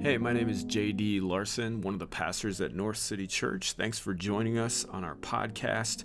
Hey, my name is JD Larson, one of the pastors at North City Church. Thanks for joining us on our podcast.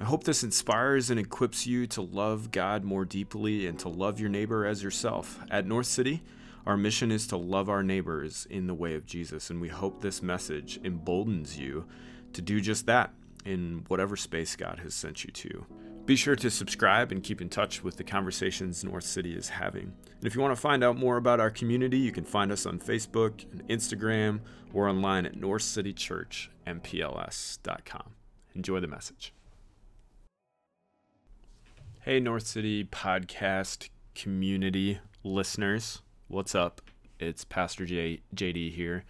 I hope this inspires and equips you to love God more deeply and to love your neighbor as yourself. At North City, our mission is to love our neighbors in the way of Jesus, and we hope this message emboldens you to do just that in whatever space God has sent you to. Be sure to subscribe and keep in touch with the conversations North City is having. And if you want to find out more about our community, you can find us on Facebook and Instagram or online at northcitychurchmpls.com. Enjoy the message. Hey, North City podcast community listeners, what's up? It's Pastor J- JD here.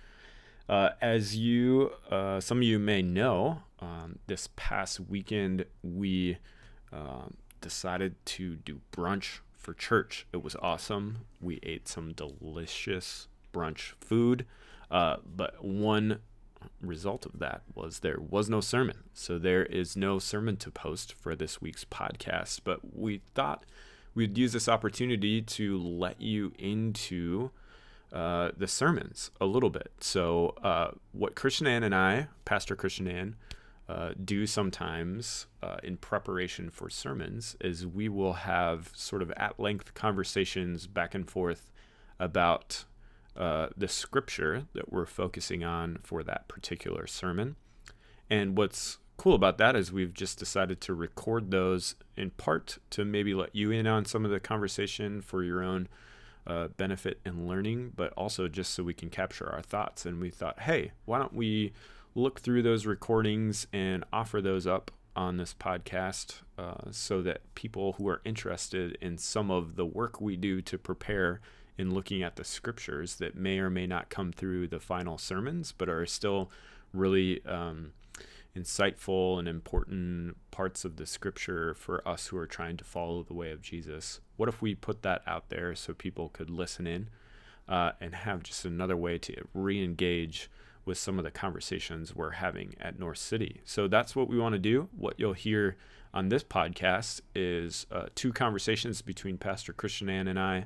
Uh, as you, uh, some of you may know, um, this past weekend we um, decided to do brunch for church. It was awesome. We ate some delicious brunch food. Uh, but one result of that was there was no sermon. So there is no sermon to post for this week's podcast. But we thought we'd use this opportunity to let you into uh, the sermons a little bit. So, uh, what Christian Ann and I, Pastor Christian Ann, uh, do sometimes uh, in preparation for sermons is we will have sort of at length conversations back and forth about uh, the scripture that we're focusing on for that particular sermon. And what's cool about that is we've just decided to record those in part to maybe let you in on some of the conversation for your own uh, benefit and learning, but also just so we can capture our thoughts. And we thought, hey, why don't we look through those recordings and offer those up on this podcast uh, so that people who are interested in some of the work we do to prepare in looking at the scriptures that may or may not come through the final sermons, but are still really um, insightful and important parts of the scripture for us who are trying to follow the way of Jesus. What if we put that out there so people could listen in uh, and have just another way to re engage? With some of the conversations we're having at North City. So that's what we want to do. What you'll hear on this podcast is uh, two conversations between Pastor Christian Ann and I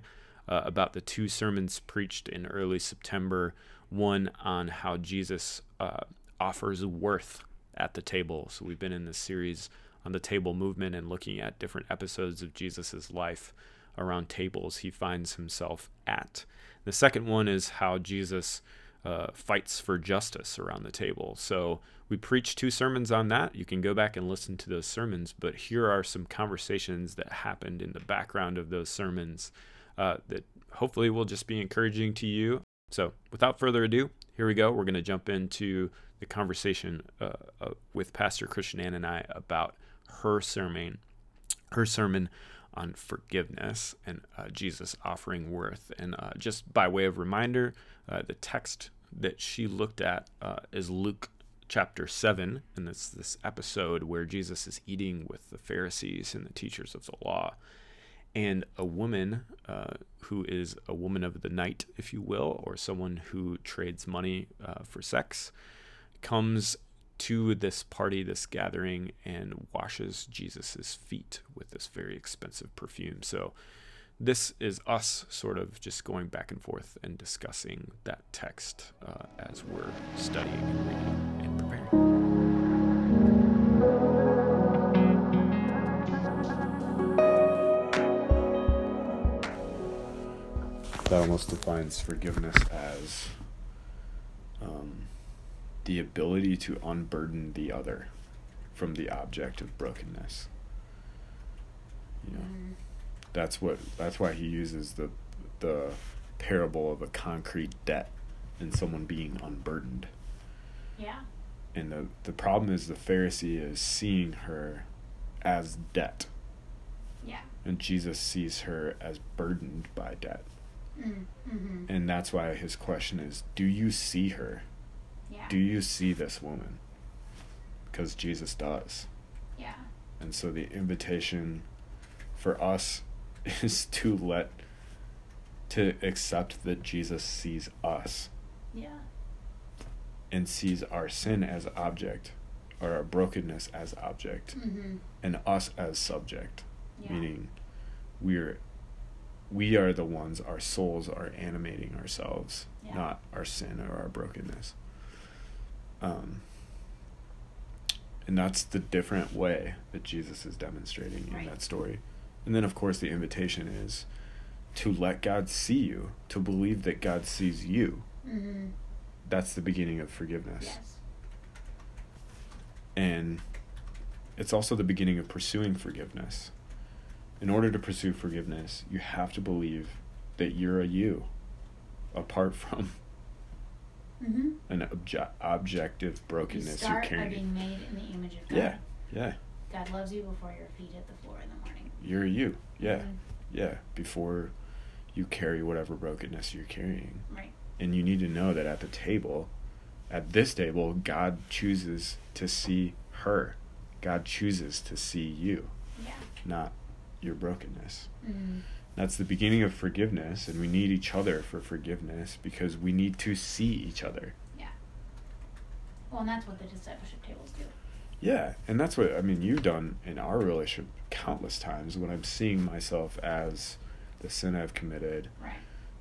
uh, about the two sermons preached in early September. One on how Jesus uh, offers worth at the table. So we've been in this series on the table movement and looking at different episodes of Jesus's life around tables he finds himself at. The second one is how Jesus uh, fights for justice around the table. So we preached two sermons on that. You can go back and listen to those sermons, but here are some conversations that happened in the background of those sermons uh, that hopefully will just be encouraging to you. So without further ado, here we go. We're going to jump into the conversation uh, uh, with Pastor Christian Ann and I about her sermon, her sermon on forgiveness and uh, Jesus offering worth. And uh, just by way of reminder, uh, the text that she looked at uh, is Luke chapter 7, and it's this episode where Jesus is eating with the Pharisees and the teachers of the law. And a woman uh, who is a woman of the night, if you will, or someone who trades money uh, for sex, comes to this party, this gathering, and washes Jesus' feet with this very expensive perfume. So, this is us sort of just going back and forth and discussing that text uh, as we're studying and reading and preparing. That almost defines forgiveness as um, the ability to unburden the other from the object of brokenness. You know, mm. That's what that's why he uses the the parable of a concrete debt and someone being unburdened. Yeah. And the the problem is the Pharisee is seeing her as debt. Yeah. And Jesus sees her as burdened by debt. Mm, mm-hmm. And that's why his question is, do you see her? Yeah. Do you see this woman? Because Jesus does. Yeah. And so the invitation for us is to let to accept that Jesus sees us. Yeah. And sees our sin as object or our brokenness as object mm-hmm. and us as subject. Yeah. Meaning we're we are the ones, our souls are animating ourselves, Yeah. not our sin or our brokenness. Um, and that's the different way that Jesus is demonstrating in that story. And then, of course, the invitation is to let God see you, to believe that God sees you. Mm-hmm. That's the beginning of forgiveness. Yes. And it's also the beginning of pursuing forgiveness. In order to pursue forgiveness, you have to believe that you're a you apart from Mm-hmm. an obje- objective You brokenness you're start by carrying. being made in the image of God. Yeah, yeah. God loves you before your feet hit the floor in the morning. You're you. Yeah, Mhm. yeah. Before you carry whatever brokenness you're carrying. Right. And you need to know that at the table, at this table, God chooses to see her. God chooses to see you, Yeah. not your brokenness. Mm-hmm. That's the beginning of forgiveness, and we need each other for forgiveness because we need to see each other. Yeah. Well, and that's what the discipleship tables do. Yeah, and that's what I mean. You've done in our relationship countless times when I'm seeing myself as the sin I've committed, Right.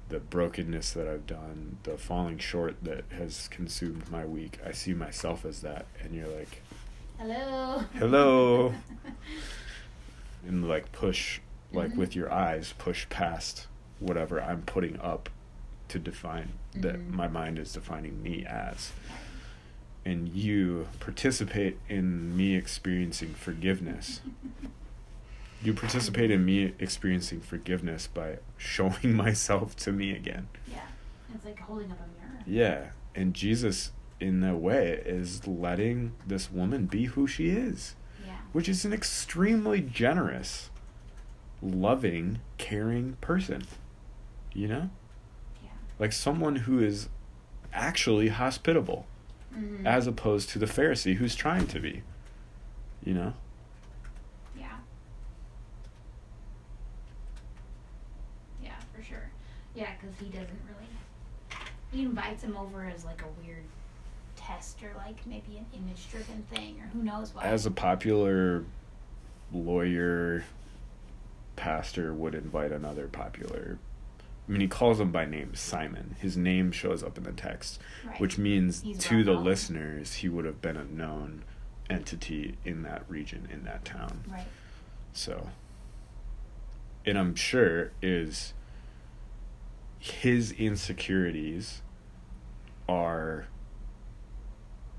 the brokenness that I've done, the falling short that has consumed my week. I see myself as that, and you're like, Hello. Hello. and like push, like Mhm. with your eyes, push past whatever I'm putting up to define that Mhm. my mind is defining me as. And you participate in me experiencing forgiveness. You participate in me experiencing forgiveness by showing myself to me again. Yeah. It's like holding up a mirror. Yeah. And Jesus, in a way, is letting this woman be who she is, Yeah. which is an extremely generous, loving, caring person. You know? Yeah. Like someone who is actually hospitable, Mm-hmm. as opposed to the Pharisee who's trying to be. You know? Yeah. Yeah, for sure. Yeah, because he doesn't really. He invites him over as like a weird test or like maybe an image driven thing or who knows what. As a popular lawyer, pastor would invite another popular. I mean, he calls him by name Simon. His name shows up in the text, Right. which means He's to the well-known. listeners, he would have been a known entity in that region, in that town. Right. So, and I'm sure is his insecurities are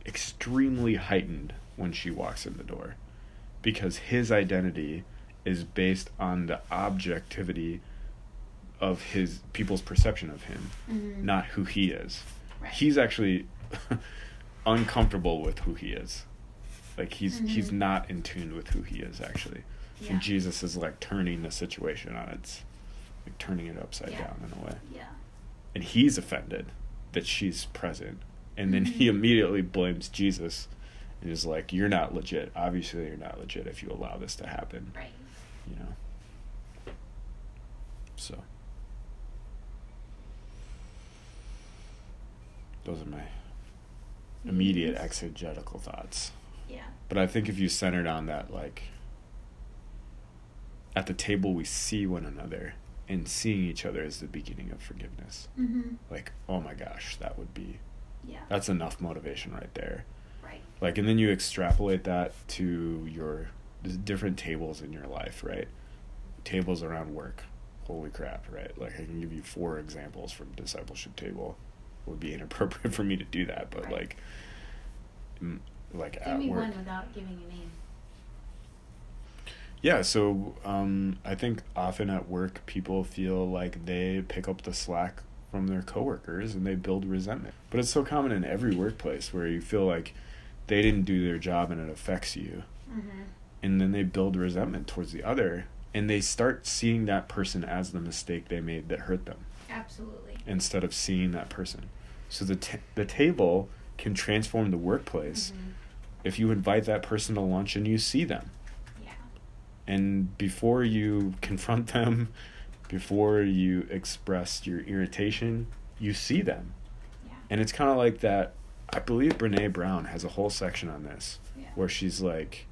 extremely heightened when she walks in the door because his identity is based on the objectivity of his people's perception of him Mhm. not who he is Right. he's actually uncomfortable with who he is like he's he's Mhm. not in tune with who he is actually Yeah. and jesus is like turning the situation on its like turning it upside Yeah. down in a way Yeah. and he's offended that she's present and then he Mhm. immediately blames jesus and is like you're not legit obviously you're not legit if you allow this to happen Right. you know so those are my immediate exegetical thoughts Yeah. but i think if you centered on that like at the table we see one another and seeing each other is the beginning of forgiveness Mm-hmm. like oh my gosh that would be Yeah. that's enough motivation right there right. like and then you extrapolate that to your different tables in your life right tables around work holy crap right like i can give you four examples from discipleship table would be inappropriate for me to do that but Right. like like Give at me work one without giving a name. yeah so um i think often at work people feel like they pick up the slack from their coworkers and they build resentment but it's so common in every workplace where you feel like they didn't do their job and it affects you Mm-hmm. and then they build resentment towards the other and they start seeing that person as the mistake they made that hurt them Absolutely. instead of seeing that person so the t- the table can transform the workplace Mhm. if you invite that person to lunch and you see them Yeah. and before you confront them before you express your irritation you see them Yeah. and it's kind of like that i believe brene brown has a whole section on this Yeah. where she's like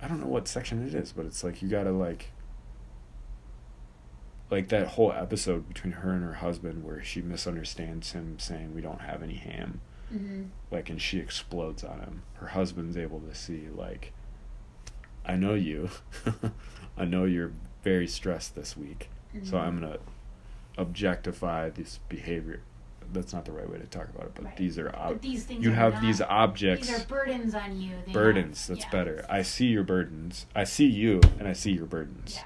i don't know what section it is but it's like you gotta like like that whole episode between her and her husband where she misunderstands him saying we don't have any ham Mm-hmm. like and she explodes on him her husband's able to see like i know you i know you're very stressed this week so Mhm. i'm gonna objectify this behavior that's not the right way to talk about it but Right. these are ob- these you have not- these objects These are burdens on you. They burdens have- that's yeah. better i see your burdens i see you and i see your burdens Yeah.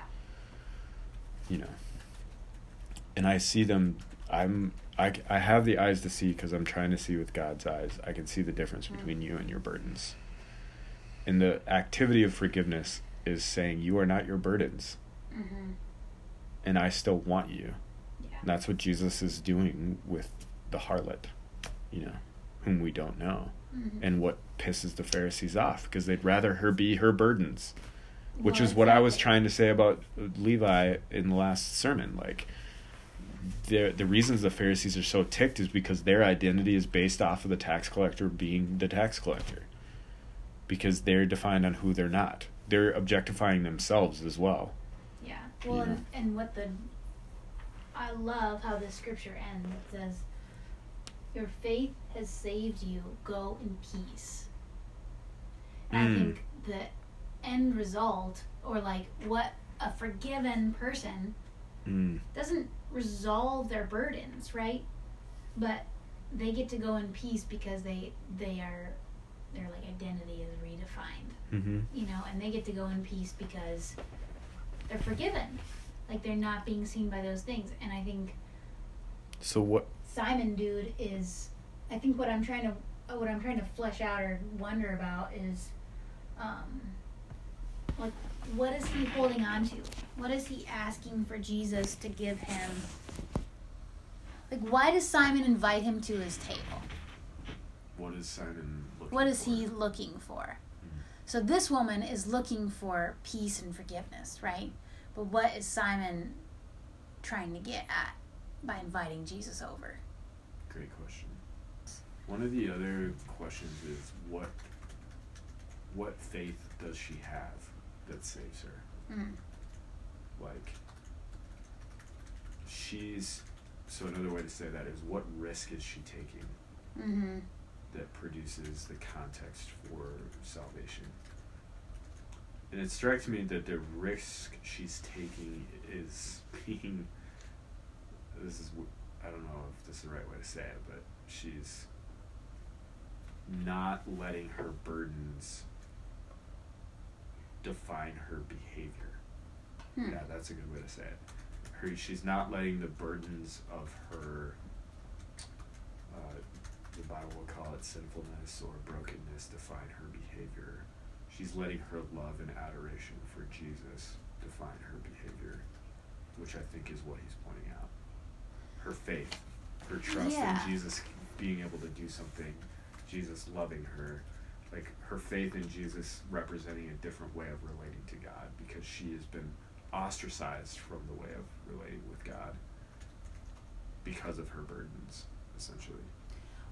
you know and i see them i'm i, I have the eyes to see because i'm trying to see with god's eyes i can see the difference Mm. between you and your burdens and the activity of forgiveness is saying you are not your burdens Mm-hmm. and i still want you Yeah. and that's what jesus is doing with the harlot you know whom we don't know Mhm. and what pisses the pharisees off because they'd rather her be her burdens which Well, is what I was trying to say about Levi in the last sermon. Like, the the reasons the Pharisees are so ticked is because their identity is based off of the tax collector being the tax collector, because they're defined on who they're not. They're objectifying themselves as well. Yeah. Well, Yeah. and, and what the I love how the scripture ends. It says, "Your faith has saved you. Go in peace." And I Mm. think the end result, or like what a forgiven person Mm. doesn't resolve their burdens, right? But they get to go in peace because they they are their like identity is redefined Mm-hmm. you know, and they get to go in peace because they're forgiven. Like they're not being seen by those things. And I think So what? Simon dude is I think what I'm trying to what I'm trying to flesh out or wonder about is um like what is he holding on to? What is he asking for Jesus to give him? Like why does Simon invite him to his table? What is Simon looking? What is he looking for? Hmm. So this woman is looking for peace and forgiveness, right? But what is Simon trying to get at by inviting Jesus over? Great question. One of the other questions is what what faith does she have that saves her? Mm. Like she's so another way to say that is what risk is she taking Mm-hmm. that produces the context for salvation? And it strikes me that the risk she's taking is being this is I don't know if this is the right way to say it, but she's not letting her burdens define her behavior. Hmm. Yeah, that's a good way to say it. Her, she's not letting the burdens of her, uh, the Bible will call it sinfulness or brokenness, define her behavior. She's letting her love and adoration for Jesus define her behavior, which I think is what he's pointing out. Her faith, her trust Yeah. in Jesus being able to do something, Jesus loving her, like her faith in Jesus representing a different way of relating to God because she has been ostracized from the way of relating with God because of her burdens, essentially.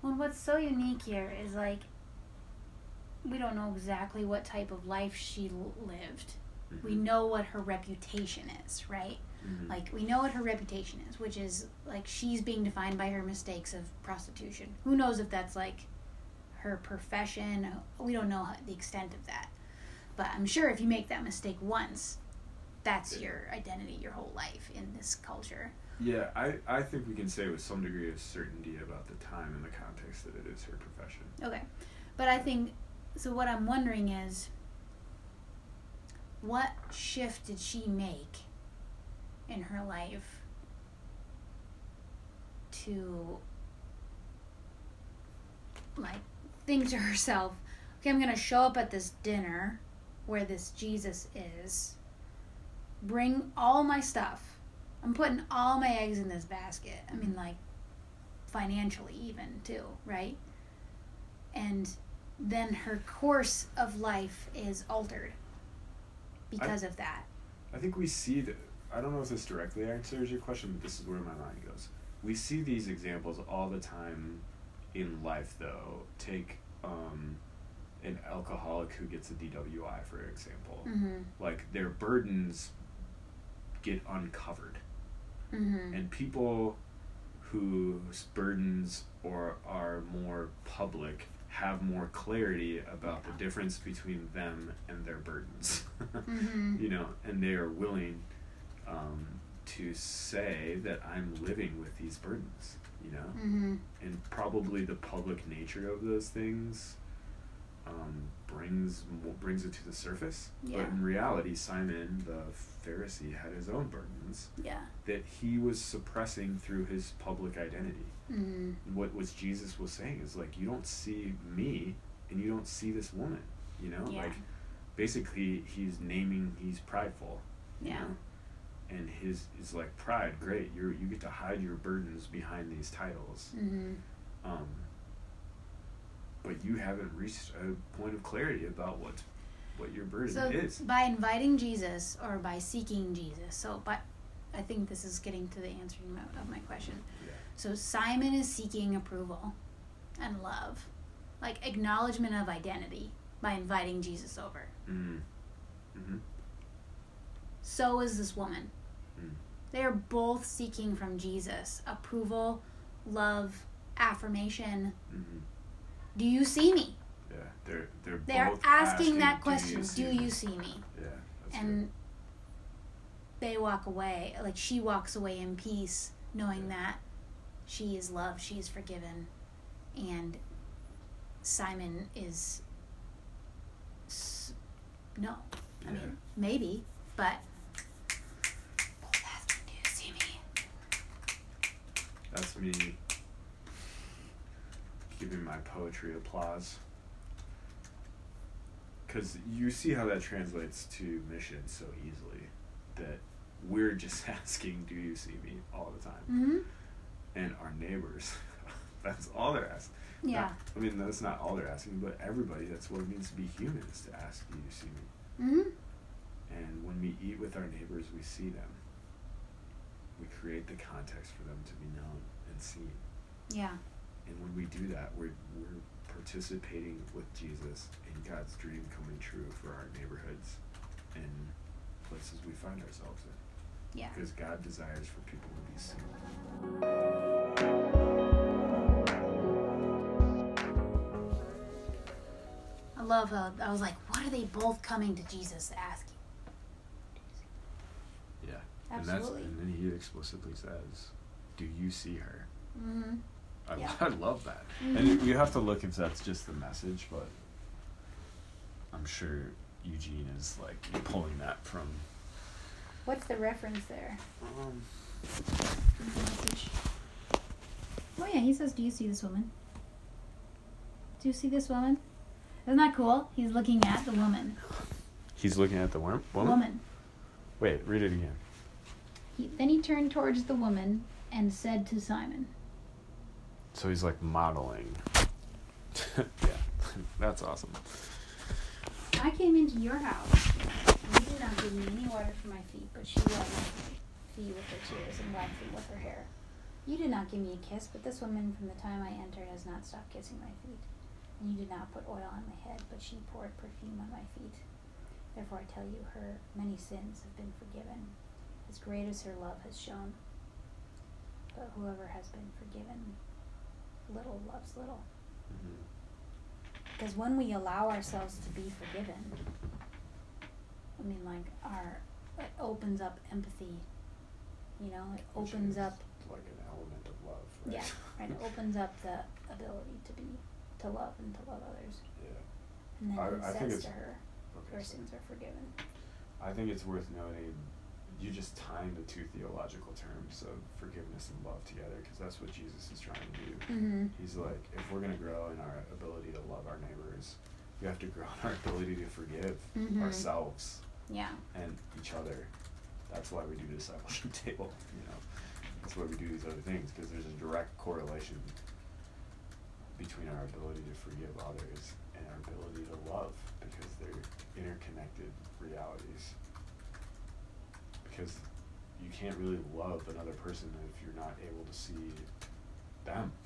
Well, what's so unique here is like we don't know exactly what type of life she l- lived. We know what her reputation is, right? Mhm. Like we know what her reputation is, which is like she's being defined by her mistakes of prostitution. Who knows if that's like her profession? We don't know the extent of that. But I'm sure if you make that mistake once, that's your identity your whole life in this culture. Yeah, I, I think we can say with some degree of certainty about the time and the context that it is her profession. Okay. But I think so what I'm wondering is what shift did she make in her life to like think to herself, okay, I'm going to show up at this dinner where this Jesus is. Bring all my stuff. I'm putting all my eggs in this basket. I mean like financially even too, right? And then her course of life is altered because of that. I think we see that. I don't know if this directly answers your question, but this is where my mind goes. We see these examples all the time in life, though. Take um, an alcoholic who gets a DWI, for example. Mm-hmm. Like their burdens get uncovered Mm-hmm. And people whose burdens or are more public have more clarity about the difference between them and their burdens. Mm-hmm. you know, and they are willing um, to say that I'm living with these burdens, you know, Mm-hmm. and probably the public nature of those things um, brings brings it to the surface. Yeah. But in reality, Simon the Pharisee had his own burdens Yeah. that he was suppressing through his public identity. Mm-hmm. What was Jesus was saying is like you don't see me and you don't see this woman, you know, Yeah. like basically he's naming he's prideful you Yeah. know? And his is like pride great you're you get to hide your burdens behind these titles Mm-hmm. um but you haven't reached a point of clarity about what what your burden So is by inviting Jesus or by seeking Jesus, so but I think this is getting to the answering mo- of my question. yeah So Simon is seeking approval and love, like acknowledgement of identity by inviting Jesus over. mm. hmm So is this woman. They are both seeking from Jesus approval, love, affirmation. hmm Do you see me? yeah they're they're They're both asking, that "Do question. see Do you see me? yeah and they walk away like she walks away in peace knowing that she is loved she is forgiven and simon is no i Yeah. mean maybe but That's me giving my poetry applause. Because you see how that translates to mission so easily. That we're just asking, Do you see me? all the time. mm-hmm. And our neighbors, that's all they're asking. yeah Not- I mean, that's not all they're asking, but everybody, that's what it means to be human, is to ask, Do you see me? mm-hmm. And when we eat with our neighbors, we see them. We create the context for them to be known and seen. yeah And when we do that, we're, we're participating with Jesus in God's dream coming true for our neighborhoods and places we find ourselves in. yeah Because God desires for people to be seen. i love how i was like what are they both coming to jesus asking. Absolutely. And, that's, and then he explicitly says, Do you see her? mm-hmm. I, Yeah. I love that. Mhm. And you have to look if that's just the message, but I'm sure Eugene is like pulling that from. what's the reference there Um, message. Oh yeah, he says, "Do you see this woman? Do you see this woman? Isn't that cool? He's looking at the woman. he's looking at the worm. Woman. Wait, read it again. He, then he turned towards the woman and said to Simon, So he's like modeling. yeah, that's awesome. "I came into your house. You did not give me any water for my feet, but she wiped my feet with her tears and wiped them with her hair. You did not give me a kiss, but this woman from the time I entered has not stopped kissing my feet. And you did not put oil on my head, but she poured perfume on my feet. Therefore I tell you, her many sins have been forgiven, as great as her love has shown. But whoever has been forgiven little loves little. Mhm. Because when we allow ourselves to be forgiven, I mean, like, our, it opens up empathy. You know, it opens up, like an element of love. Right? yeah, right, it opens up the ability to be, to love and to love others. yeah. And then I- he I think says it's- to her, Okay. her so sins are forgiven. I think it's worth noting. You just tying the two theological terms of forgiveness and love together because that's what Jesus is trying to do. Mm-hmm. He's like, if we're gonna grow in our ability to love our neighbors, we have to grow in our ability to forgive Mhm. ourselves Yeah. and each other. That's why we do discipleship table. You know, that's why we do these other things because there's a direct correlation between our ability to forgive others and our ability to love because they're interconnected realities. Because you can't really love another person if you're not able to see them.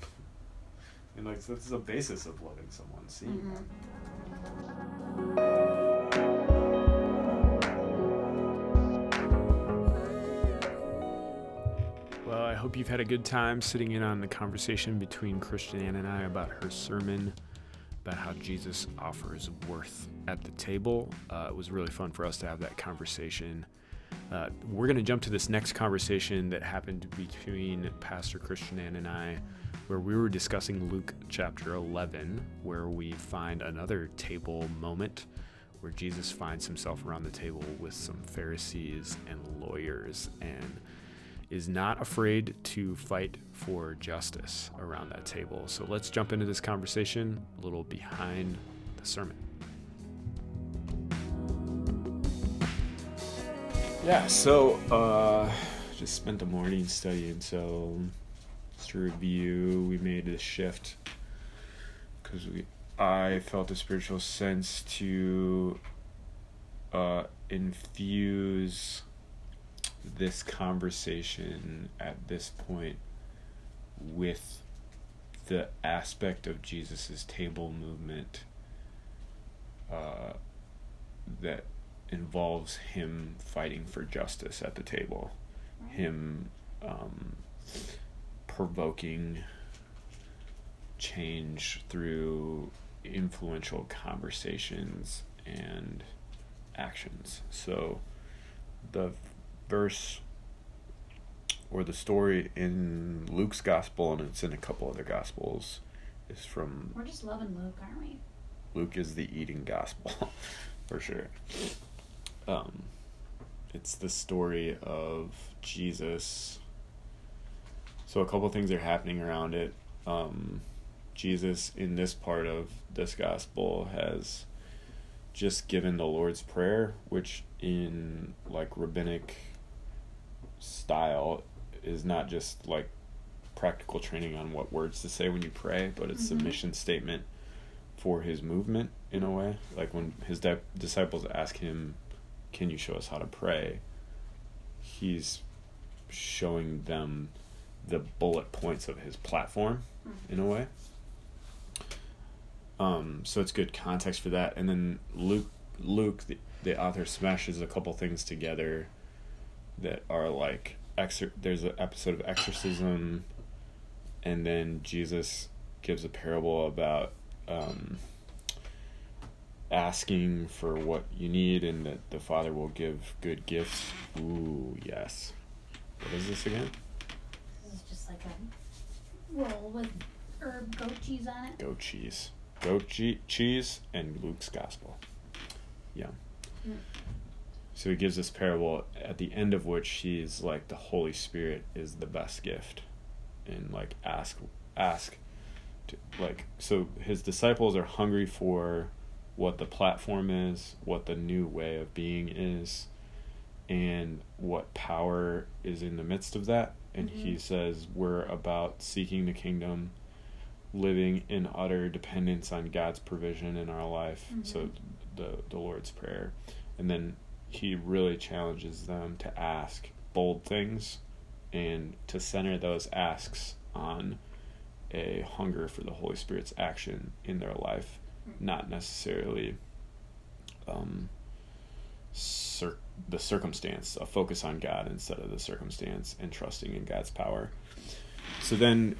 And like that's the basis of loving someone, seeing Mhm. them. Well, I hope you've had a good time sitting in on the conversation between Christian Ann and I about her sermon about how Jesus offers worth at the table. Uh, it was really fun for us to have that conversation. Uh, we're going to jump to this next conversation that happened between Pastor Christian and I, where we were discussing Luke chapter 11, where we find another table moment where Jesus finds himself around the table with some Pharisees and lawyers and is not afraid to fight for justice around that table. So let's jump into this conversation a little behind the sermon. Yeah, so uh, just spent the morning studying. So just to review, we made a shift because we I felt a spiritual sense to uh, infuse this conversation at this point with the aspect of Jesus's table movement uh, that involves him fighting for justice at the table, him um, provoking change through influential conversations and actions. So the verse or the story in Luke's gospel and it's in a couple other gospels is from We're just loving Luke, aren't we? Luke is the eating gospel for sure. Um it's the story of Jesus. So a couple things are happening around it. Um Jesus in this part of this gospel has just given the Lord's Prayer, which in like rabbinic style is not just like practical training on what words to say when you pray, but it's Mhm. a mission statement for his movement in a way. Like when his di- disciples ask him, "Can you show us how to pray?" He's showing them the bullet points of his platform in a way. Um, so it's good context for that. And then Luke, Luke, the, the author, smashes a couple things together that are like exor- There's an episode of exorcism, and then Jesus gives a parable about um, asking for what you need, and that the Father will give good gifts. Ooh, yes. What is this again? This is just like a roll with herb goat cheese on it. Goat cheese. Goat che- cheese and Luke's gospel. Yeah. Mm. So he gives this parable at the end of which he's like the Holy Spirit is the best gift. And like ask ask to, like so his disciples are hungry for what the platform is, what the new way of being is, and what power is in the midst of that. And he Mhm. says we're about seeking the kingdom living in utter dependence on God's provision in our life. So Mhm. the the Lord's prayer. And then he really challenges them to ask bold things and to center those asks on a hunger for the Holy Spirit's action in their life, not necessarily um, cir- the circumstance, a focus on God instead of the circumstance and trusting in God's power. So then,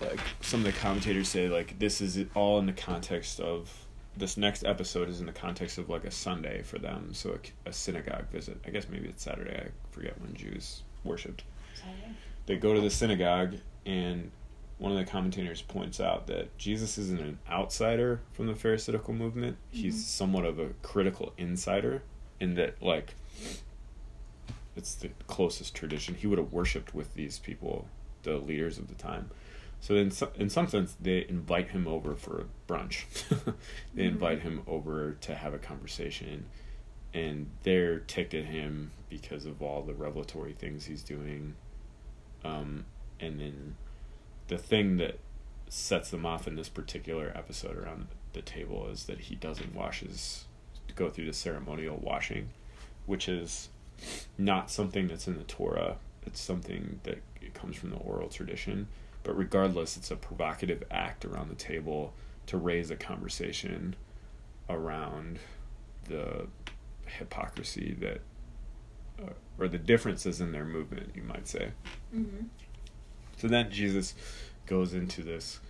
like some of the commentators say, like this is all in the context of this next episode is in the context of like a Sunday for them, so a, a synagogue visit. I guess maybe it's Saturday. I forget when Jews worshipped. Saturday. They go to the synagogue, and one of the commentators points out that Jesus isn't an outsider from the Pharisaical movement. He's Mhm. somewhat of a critical insider in that, like, it's the closest tradition. He would have worshipped with these people, the leaders of the time. So in some, in some sense, they invite him over for brunch. they Mhm. invite him over to have a conversation, and they're ticked at him because of all the revelatory things he's doing. Um, and then the thing that sets them off in this particular episode around the table is that he doesn't wash his go through the ceremonial washing, which is not something that's in the Torah. It's something that it comes from the oral tradition. But regardless, it's a provocative act around the table to raise a conversation around the hypocrisy that, uh, or the differences in their movement, you might say. Mm-hmm. So then Jesus goes into this,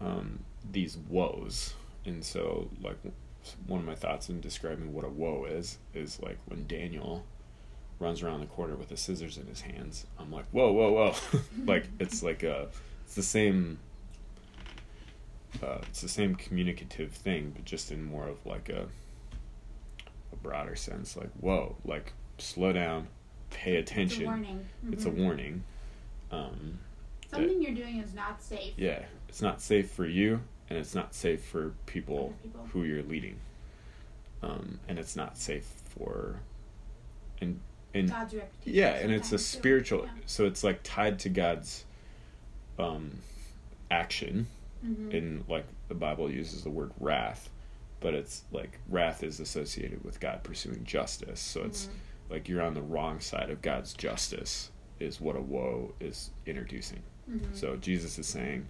um, these woes. And so, like, one of my thoughts in describing what a woe is, is like when Daniel runs around the corner with the scissors in his hands. I'm like, whoa, whoa, whoa. like, it's like a, it's the same, uh, it's the same communicative thing, but just in more of like a, a broader sense. Like, whoa, like, slow down, pay attention. It's a warning. It's a warning. Um, Something you're doing is not safe. yeah, it's not safe for you, and it's not safe for people people. who you're leading. Um, and it's not safe for, and and God's reputation. yeah, and it's a spiritual. Yeah. So it's like tied to God's, um, action. Mhm. In like the Bible uses the word wrath, but it's like wrath is associated with God pursuing justice. So it's Mhm. like you're on the wrong side of God's justice is what a woe is introducing. Mhm. So Jesus is saying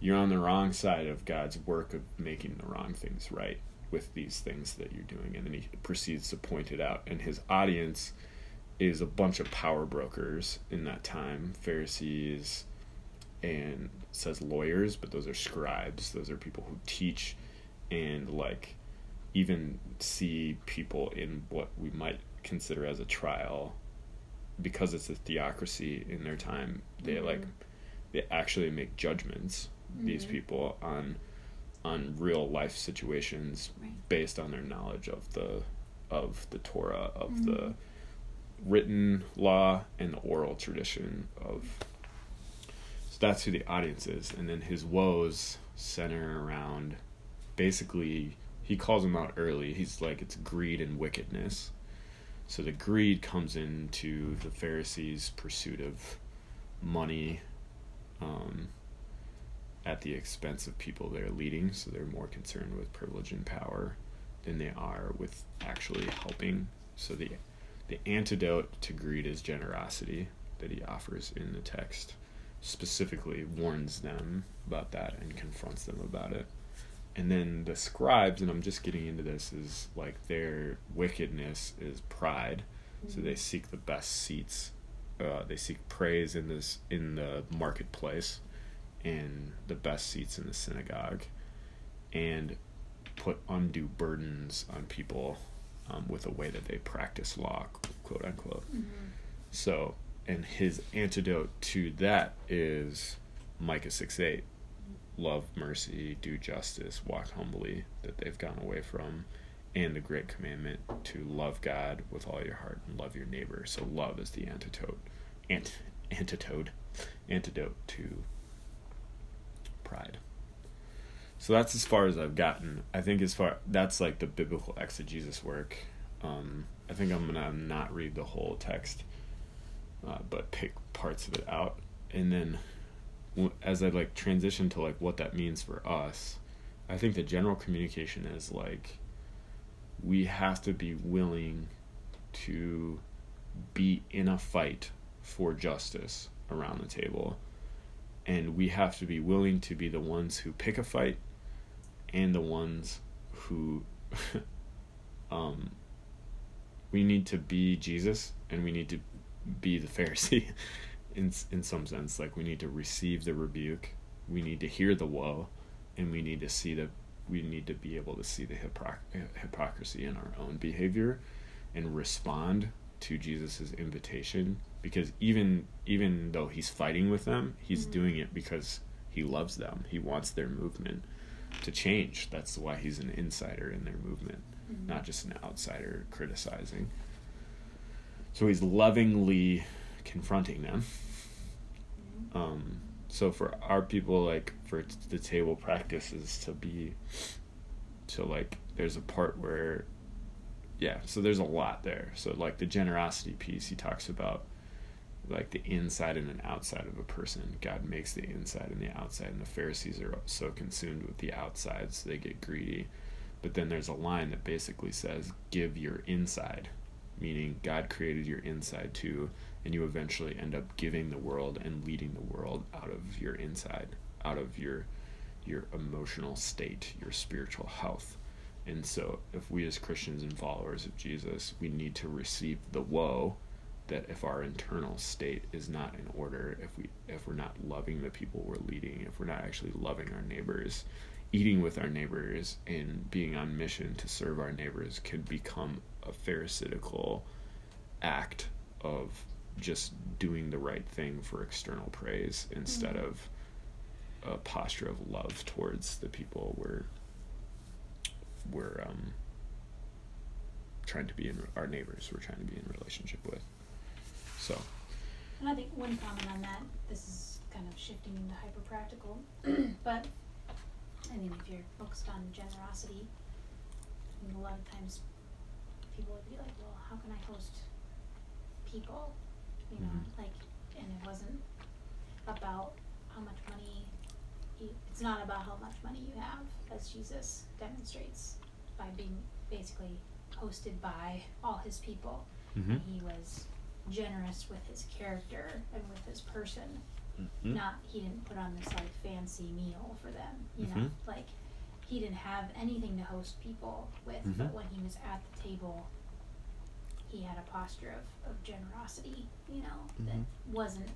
you're on the wrong side of God's work of making the wrong things right with these things that you're doing and then he proceeds to point it out and his audience is a bunch of power brokers in that time, Pharisees and says lawyers, but those are scribes. Those are people who teach and like even see people in what we might consider as a trial because it's a theocracy in their time they Mhm. like they actually make judgments these Mhm. people on on real life situations Right. based on their knowledge of the of the Torah of Mhm. the written law and the oral tradition of so that's who the audience is and then his woes center around basically he calls them out early he's like it's greed and wickedness so the greed comes into the pharisees pursuit of money um, at the expense of people they're leading so they're more concerned with privilege and power than they are with actually helping. So the the antidote to greed is generosity that he offers in the text specifically warns them about that and confronts them about it. And then the scribes and i'm just getting into this is like their wickedness is pride. So they seek the best seats uh, they seek praise in this in the marketplace in the best seats in the synagogue and put undue burdens on people um, with a way that they practice law quote unquote. Mhm. so and his antidote to that is micah 6 8 love mercy do justice walk humbly that they've gone away from and the great commandment to love god with all your heart and love your neighbor. So love is the antidote ant, antidote antidote to pride. So that's as far as i've gotten. I think as far that's like the biblical exegesis work. Um, i think i'm gonna not read the whole text uh, but pick parts of it out. And then as i like transition to like what that means for us i think the general communication is like we have to be willing to be in a fight for justice around the table. And we have to be willing to be the ones who pick a fight and the ones who um we need to be Jesus and we need to be the Pharisee in in some sense. Like we need to receive the rebuke. We need to hear the woe and we need to see the we need to be able to see the hypocr- hypocrisy in our own behavior and respond to Jesus's invitation because even even though he's fighting with them he's Mhm. doing it because he loves them. He wants their movement to change. That's why he's an insider in their movement Mhm. not just an outsider criticizing. So he's lovingly confronting them. Um so for our people like for the table practice is to be so like there's a part where yeah so there's a lot there. So like the generosity piece he talks about like the inside and an outside of a person. God makes the inside and the outside and the pharisees are so consumed with the outside so they get greedy. But then there's a line that basically says give your inside meaning god created your inside too and you eventually end up giving the world and leading the world out of your inside out of your your emotional state your spiritual health and so if we as christians and followers of jesus we need to receive the woe that if our internal state is not in order, if we if we're not loving the people we're leading, if we're not actually loving our neighbors, eating with our neighbors and being on mission to serve our neighbors could become a pharisaical act of just doing the right thing for external praise instead Mhm. of a posture of love towards the people we're we're um, trying to be in our neighbors we're trying to be in relationship with so And I think one comment on that, this is kind of shifting into hyper practical, but I mean, if you're focused on generosity, I mean, a lot of times people would be like, well, how can I host people? You know, Mhm. like, and it wasn't about how much money, it's not about how much money you have, as Jesus demonstrates by being basically hosted by all his people mm-hmm. he was generous with his character and with his person. Mm-hmm. Not he didn't put on this like fancy meal for them, you know, Mhm. like he didn't have anything to host people with. Mhm. But when he was at the table, he had a posture of, of generosity, you know, that wasn't.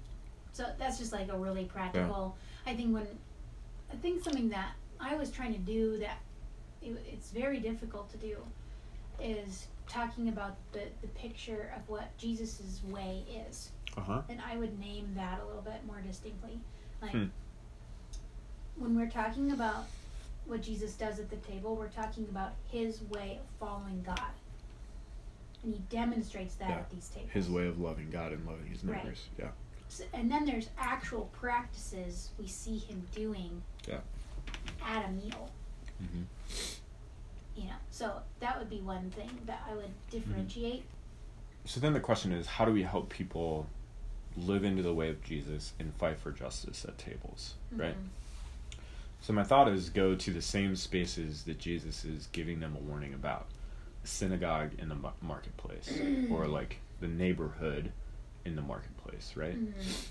So that's just like a really practical. I think when I think something that I was trying to do that it, it's very difficult to do is talking about the, the picture of what Jesus' way is. uh-huh And I would name that a little bit more distinctly. Like Hmm. when we're talking about what Jesus does at the table, we're talking about his way of following God. And he demonstrates that Yeah. at these tables. his way of loving god and loving his Right. neighbors yeah S- and then there's actual practices we see him doing Yeah. at a meal. mm-hmm. You know, so that would be one thing that I would differentiate. so then the question is how do we help people live into the way of jesus and fight for justice at tables right Mhm. so my thought is go to the same spaces that jesus is giving them a warning about synagogue in the marketplace or like the neighborhood in the marketplace right Mhm.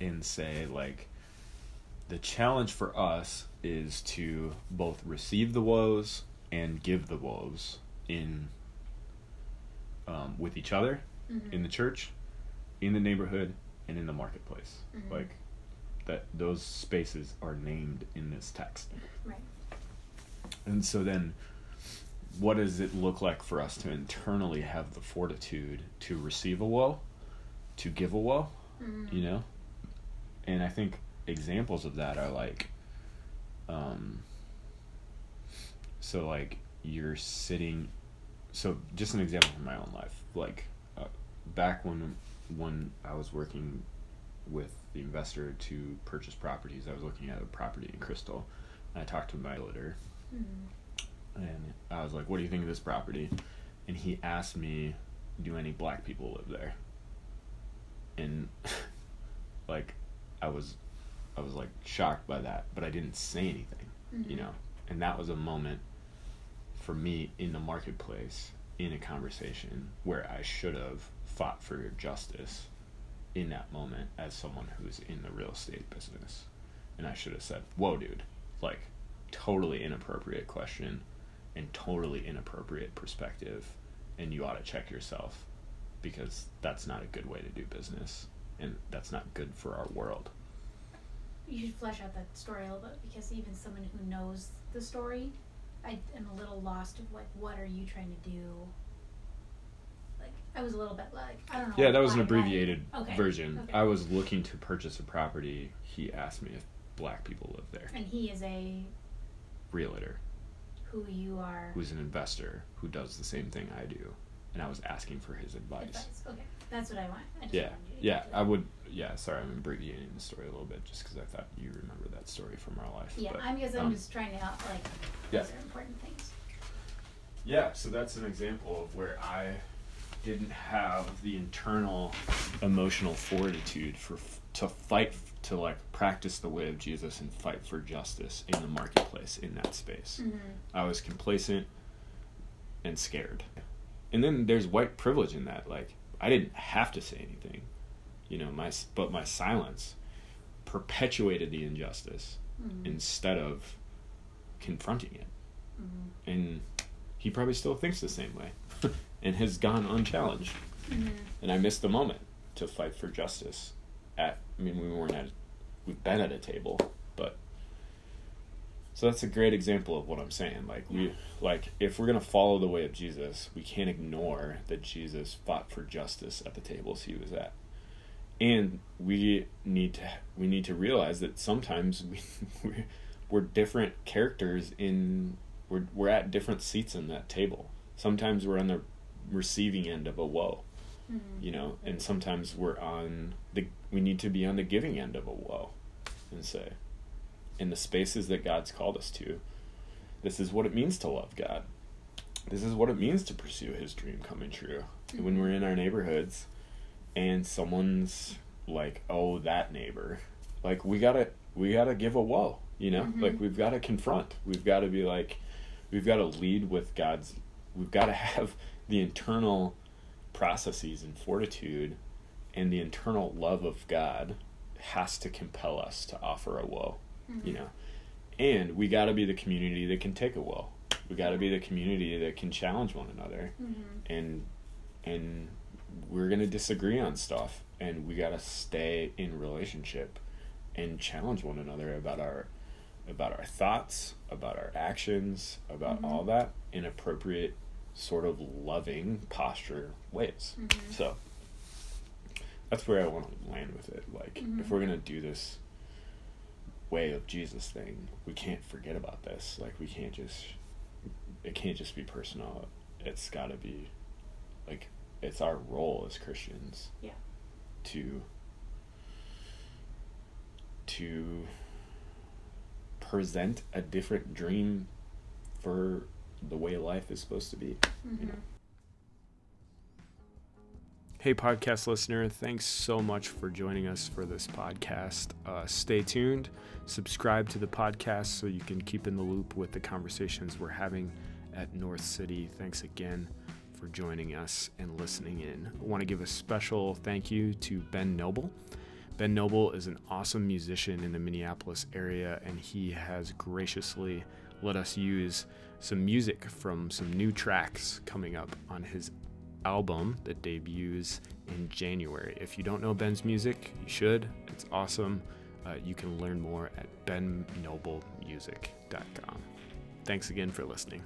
and say like the challenge for us is to both receive the woes and give the woes in um, with each other Mhm. in the church in the neighborhood and in the marketplace Mhm. like that those spaces are named in this text Right. and so then what does it look like for us to internally have the fortitude to receive a woe to give a woe Mhm. you know and i think examples of that are like um so like you're sitting so just an example from my own life like uh, back when when i was working with the investor to purchase properties i was looking at a property in crystal and i talked to my realtor Mhm. and I was like, "What do you think of this property?" And he asked me, "Do any black people live there?" And like, I was, I was like shocked by that, but I didn't say anything, you Mhm. know. And that was a moment for me in the marketplace in a conversation where I should have fought for justice in that moment as someone who's in the real estate business. And I should have said, Whoa, dude, like, totally inappropriate question and totally inappropriate perspective. And you ought to check yourself because that's not a good way to do business. And that's not good for our world. You should flesh out that story a little bit because even someone who knows the story, I am a little lost of like, what are you trying to do? Like, I was a little bit like, I don't know. Yeah, that was an abbreviated Okay, version. okay. I was looking to purchase a property. He asked me if black people live there. And he is a Realtor, who you are. who's an investor who does the same thing I do. And I was asking for his advice. advice. Okay, that's what I want. I just Yeah, you yeah, I would. Yeah, sorry, I'm abbreviating the story a little bit just because I thought you remember that story from our life. Yeah, but, I'm because I'm um, just trying to help. Like, yeah. those are important things. Yeah, so that's an example of where I didn't have the internal emotional fortitude for to fight to like practice the way of Jesus and fight for justice in the marketplace in that space. Mm-hmm. I was complacent and scared. And then there's white privilege in that. Like I didn't have to say anything, you know. My but my silence perpetuated the injustice Mm-hmm. instead of confronting it. Mm-hmm. And he probably still thinks the same way, and has gone unchallenged. Mm-hmm. And I missed the moment. to fight for justice. At I mean, we weren't at we've been at a table, so that's a great example of what I'm saying. Like we like if we're gonna follow the way of Jesus, we can't ignore that Jesus fought for justice at the tables he was at. And we need to we need to realize that sometimes we we're, we're different characters in we're we're at different seats in that table. Sometimes we're on the receiving end of a woe. Mm-hmm. You know, and sometimes we're on the we need to be on the giving end of a woe and say in the spaces that God's called us to. This is what it means to love God. This is what it means to pursue his dream coming true. And When we're in our neighborhoods and someone's like, "Oh, that neighbor." Like we got to we got to give a woe, you know? Mhm. Like we've got to confront. We've got to be like we've got to lead with God's we've got to have the internal processes and fortitude and the internal love of God has to compel us to offer a woe you know and we got to be the community that can take a well. we got to be the community that can challenge one another Mm-hmm. and and we're going to disagree on stuff and we got to stay in relationship and challenge one another about our about our thoughts about our actions about Mhm. all that in appropriate sort of loving posture ways Mm-hmm. so that's where I want to land with it. Like, if Mhm. we're gonna do this way of Jesus thing, we can't forget about this. Like, we can't just. It can't just be personal. It's got to be, like, it's our role as Christians. Yeah. To. To. Present a different dream for the way life is supposed to be. Mm-hmm. You know? Hey, podcast listener, thanks so much for joining us for this podcast. Uh, stay tuned, subscribe to the podcast so you can keep in the loop with the conversations we're having at North City. Thanks again for joining us and listening in. I want to give a special thank you to Ben Noble. Ben Noble is an awesome musician in the Minneapolis area, and he has graciously let us use some music from some new tracks coming up on his album that debuts in January. If you don't know Ben's music, you should. It's awesome. Uh, you can learn more at bennoblemusic.com. Thanks again for listening.